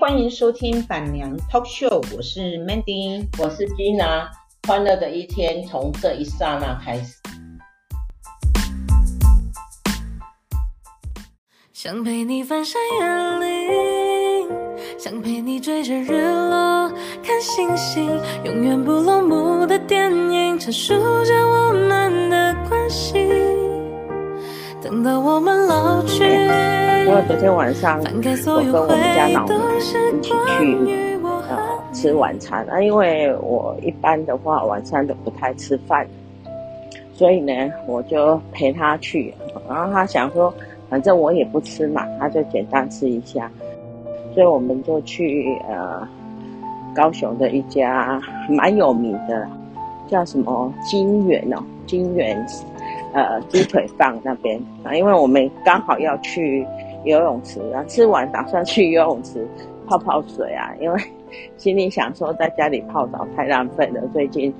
欢迎收听板娘 Talk Show，我是 Mandy，我是 Gina，欢乐的一天从这一刹那开始。想陪你翻山越岭，想陪你追着日落看星星，永远不落幕的电影，阐述着我们的关系。等到我们老去，因为昨天晚上我跟我们家老人一起去呃吃晚餐。啊，因为我一般的话晚上都不太吃饭，所以呢我就陪他去，然后他想说反正我也不吃嘛，他就简单吃一下，所以我们就去呃高雄的一家蛮有名的，叫什么金源哦，金源。呃，鸡腿饭那边。啊，因为我们刚好要去游泳池啊，吃完打算去游泳池泡泡水啊，因为 心里想说在家里泡澡太浪费了，最近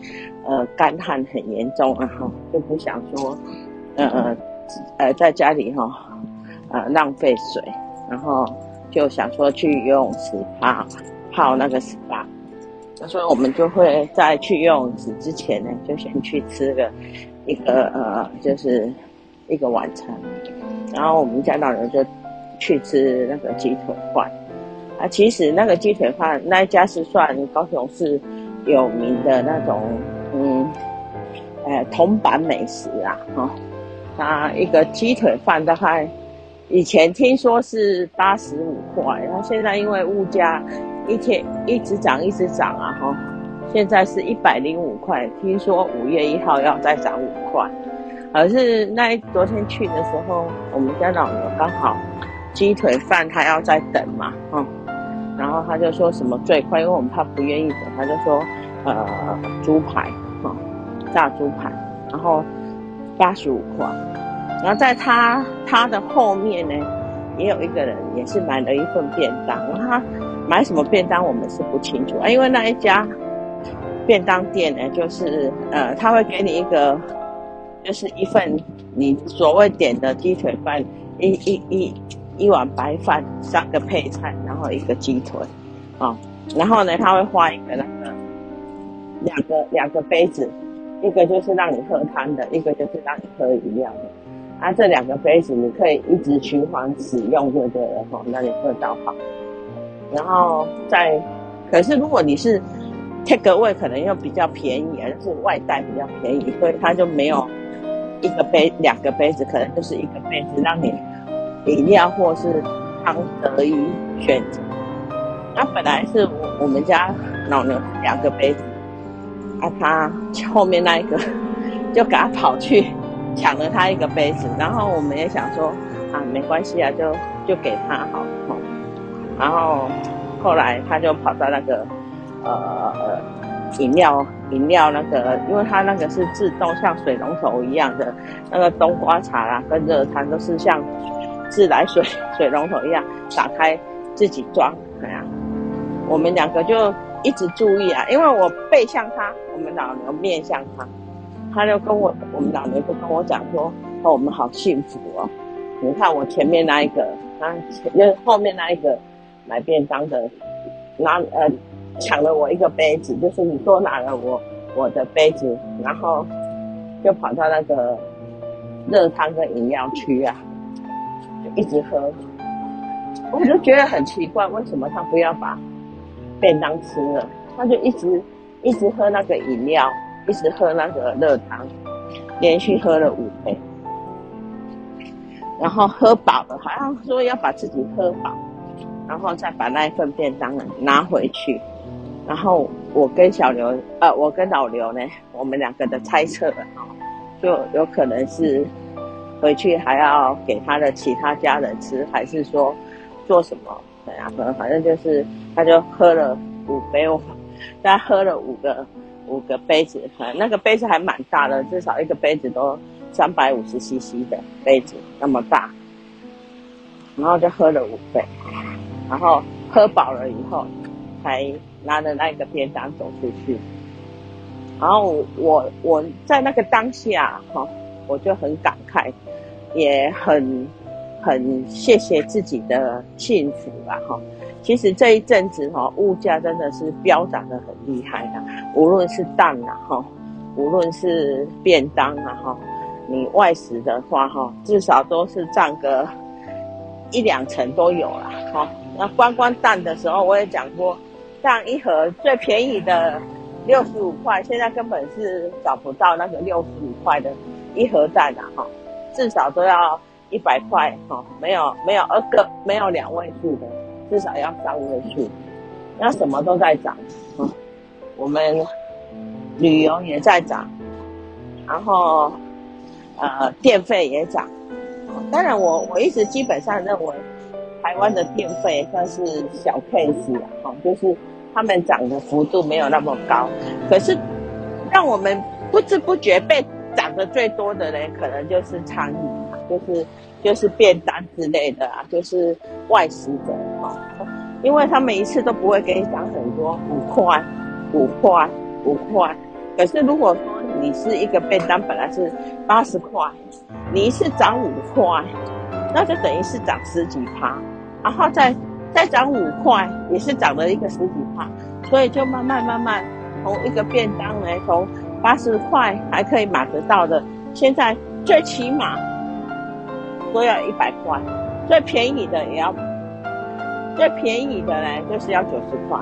呃干旱很严重啊，哈，就不想说呃呃在家里哈呃浪费水，然后就想说去游泳池泡泡那个 SPA，那所以我们就会在去游泳池之前呢，就先去吃个。一个呃，就是一个晚餐，然后我们家老人就去吃那个鸡腿饭啊。其实那个鸡腿饭那一家是算高雄市有名的那种，嗯，呃，铜板美食啊，哈。那一个鸡腿饭大概以前听说是八十五块，然后现在因为物价一天一直涨一直涨啊，哈。现在是一百零五块，听说五月一号要再涨五块。可是那昨天去的时候，我们家老牛刚好鸡腿饭他要再等嘛，嗯，然后他就说什么最快，因为我们怕不愿意等，他就说呃猪排，哈、炸猪排，然后八十五块。然后在他他的后面呢，也有一个人也是买了一份便当，他买什么便当我们是不清楚啊，因为那一家。便当店呢，就是呃，他会给你一个，就是一份你所谓点的鸡腿饭，一一一一碗白饭，三个配菜，然后一个鸡腿，啊、然后呢，他会画一个那个两个两个杯子，一个就是让你喝汤的，一个就是让你喝饮料的，啊，这两个杯子你可以一直循环使用，对不对？然后让你喝到好，然后再，可是如果你是 take away 可能又比较便宜，而是外带比较便宜，所以他就没有一个杯两个杯子，可能就是一个杯子让你饮料或是汤得以选择。那本来是我我们家老牛两个杯子，啊，他后面那一个就给他跑去抢了他一个杯子，然后我们也想说啊，没关系啊，就就给他好了，然后后来他就跑到那个。呃，饮料饮料那个，因为它那个是自动像水龙头一样的，那个冬瓜茶啦跟热汤都是像自来水水龙头一样打开自己装。哎呀，我们两个就一直注意啊，因为我背向他，我们老牛面向他，他就跟我我们老牛就跟我讲说，哦，我们好幸福哦，你看我前面那一个，啊，就是后面那一个买便当的，拿呃。抢了我一个杯子，就是你多拿了我我的杯子，然后就跑到那个热汤跟饮料区啊，一直喝。我就觉得很奇怪，为什么他不要把便当吃了？他就一直一直喝那个饮料，一直喝那个热汤，连续喝了五杯，然后喝饱了，好像说要把自己喝饱，然后再把那一份便当拿回去。然后我跟小刘，呃，我跟老刘呢，我们两个的猜测啊，就有可能是回去还要给他的其他家人吃，还是说做什么？对啊，反正反正就是，他就喝了五杯，他喝了五个五个杯子，那个杯子还蛮大的，至少一个杯子都三百五十 CC 的杯子那么大，然后就喝了五杯，然后喝饱了以后才。拿着那个便当走出去，然后我我在那个当下哈，我就很感慨，也很很谢谢自己的幸福吧哈，其实这一阵子哈，物价真的是飙涨得很厉害啊！无论是蛋啊哈，无论是便当啊哈，你外食的话哈，至少都是涨个一两成都有了哈。那光光蛋的时候，我也讲过，蛋一盒最便宜的六十五块，现在根本是找不到那个六十五块的一盒蛋啊哈，至少都要一百块哈，没有没有二个没有两位数的。至少要三位数，那什么都在涨，嗯，我们旅游也在涨，然后呃电费也涨，当然我我一直基本上认为台湾的电费算是小 case 啊，哈，就是他们涨的幅度没有那么高，可是让我们不知不觉被最多的人，可能就是餐饮，就是。就是便当之类的啊，就是外食的哈，因为他们一次都不会给你涨很多，五块、五块、五块。可是如果说你是一个便当本来是八十块，你一次涨五块，那就等于是涨十几趴，然后再再涨五块，也是涨了一个十几趴，所以就慢慢慢慢从一个便当呢，从八十块还可以买得到的，现在最起码。都要一百块，最便宜的也要，最便宜的呢就是要九十块，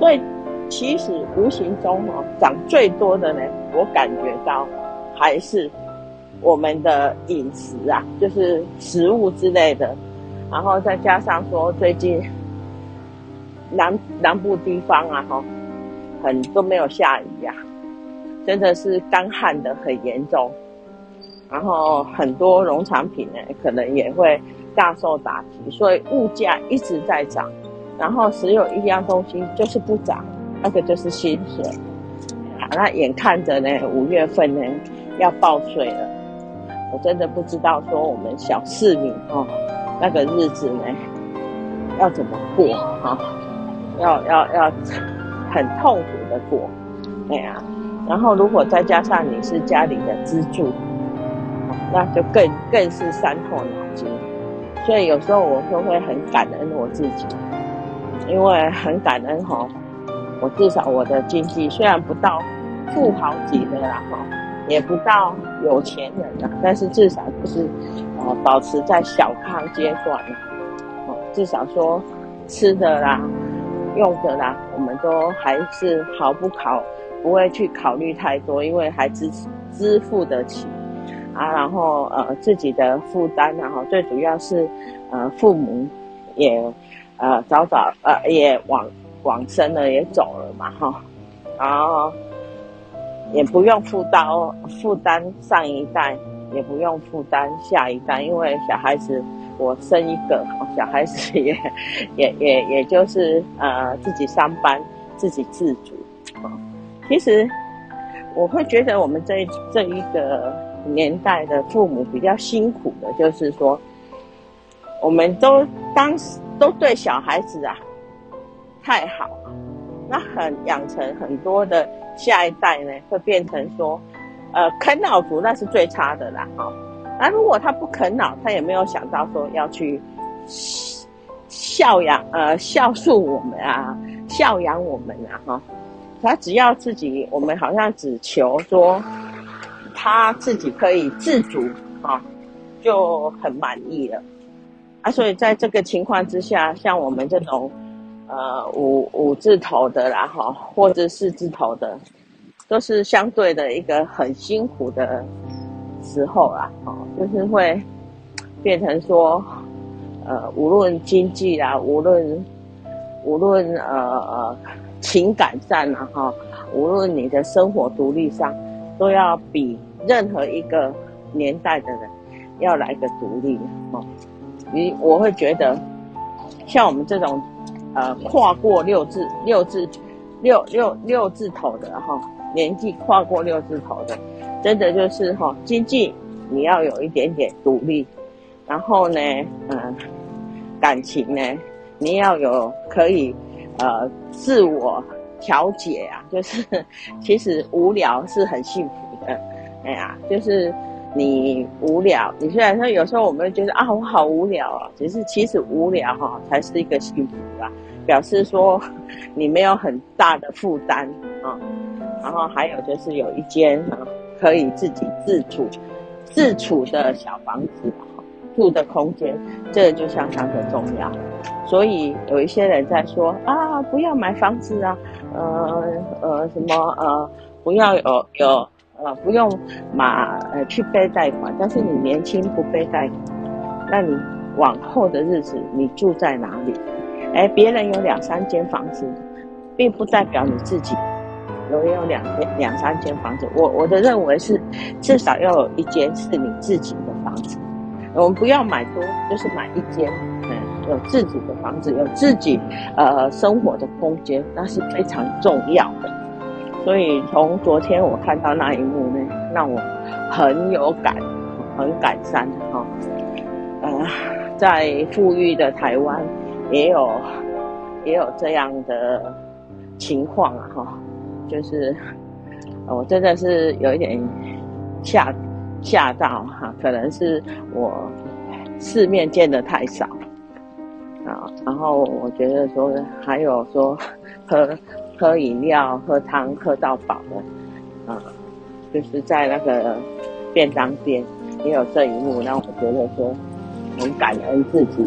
所以其实无形中哦，涨最多的呢，我感觉到还是我们的饮食啊，就是食物之类的，然后再加上说最近南南部地方啊，哈，很都没有下雨呀，真的是干旱的很严重。然后很多农产品呢，可能也会大受打击，所以物价一直在涨。然后只有一样东西就是不涨，那个就是薪水。好，那眼看着呢，五月份呢要报税了，我真的不知道说我们小市民哦，那个日子呢要怎么过哈？要要要很痛苦的过，哎呀。然后如果再加上你是家里的支柱。那就更更是伤透脑筋，所以有时候我就会很感恩我自己，因为很感恩哈，我至少我的经济虽然不到富豪级的啦哈，也不到有钱人啦，但是至少就是呃保持在小康阶段啦，哦，至少说吃的啦、用的啦，我们都还是毫不考，不会去考虑太多，因为还支支付得起。啊，然后呃，自己的负担，然后最主要是，呃，父母也呃早早呃也往往生了，也走了嘛哈，然后也不用负担负担上一代，也不用负担下一代，因为小孩子我生一个，小孩子也 也也也就是呃自己上班，自己自主。其实我会觉得我们这这一个。年代的父母比较辛苦的，就是说，我们都当时都对小孩子啊太好，那很养成很多的下一代呢，会变成说，呃，啃老族那是最差的啦，哈。那如果他不啃老，他也没有想到说要去孝养，呃，孝顺我们啊，孝养我们啊，哈。他只要自己，我们好像只求说。他自己可以自主啊，就很满意了啊。所以在这个情况之下，像我们这种呃五五字头的啦哈，或者四字头的，都是相对的一个很辛苦的时候啊，哦，就是会变成说，呃，无论经济啦，无论无论呃呃情感上啊哈，无论你的生活独立上，都要比。任何一个年代的人要来个独立哦，你我会觉得，像我们这种呃跨过六字六字六六六字头的哈，年纪跨过六字头的，真的就是哈经济你要有一点点独立，然后呢，嗯，感情呢你要有可以呃自我调节啊，就是其实无聊是很幸福的。哎呀，就是你无聊，你虽然说有时候我们觉得啊，我好无聊啊，只是其实无聊哈、哦、才是一个幸福啊，表示说你没有很大的负担啊，然后还有就是有一间啊可以自己自处自处的小房子住的空间，这就相当的重要。所以有一些人在说啊，不要买房子啊，呃呃什么呃，不要有有。呃，不用马呃去背贷款，但是你年轻不背贷款，那你往后的日子你住在哪里？哎，别人有两三间房子，并不代表你自己有有两两三间房子。我我的认为是，至少要有一间是你自己的房子。我们不要买多，就是买一间，有自己的房子，有自己呃生活的空间，那是非常重要的。所以从昨天我看到那一幕呢，让我很有感，很感伤哈。呃，在富裕的台湾，也有也有这样的情况啊哈，就是我真的是有一点吓吓到哈，可能是我世面见得太少啊，然后我觉得说还有说喝。喝饮料、喝汤喝到饱的，啊，就是在那个便当店也有这一幕，让我觉得说很感恩自己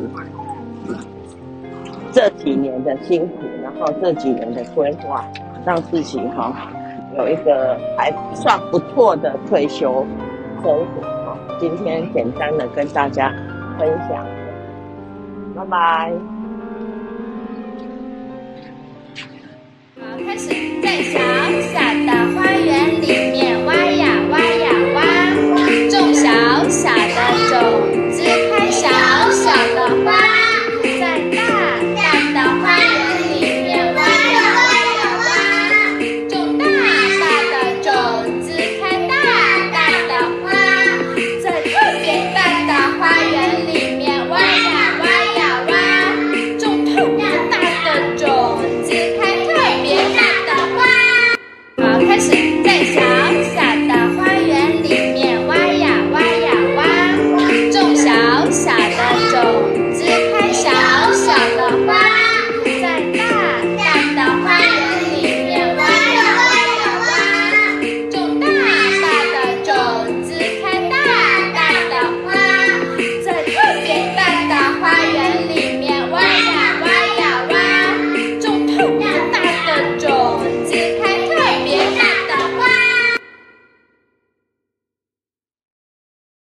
这几年的辛苦，然后这几年的规划，让自己哈有一个还算不错的退休生活。哈，今天简单的跟大家分享，拜拜。好开始，再想。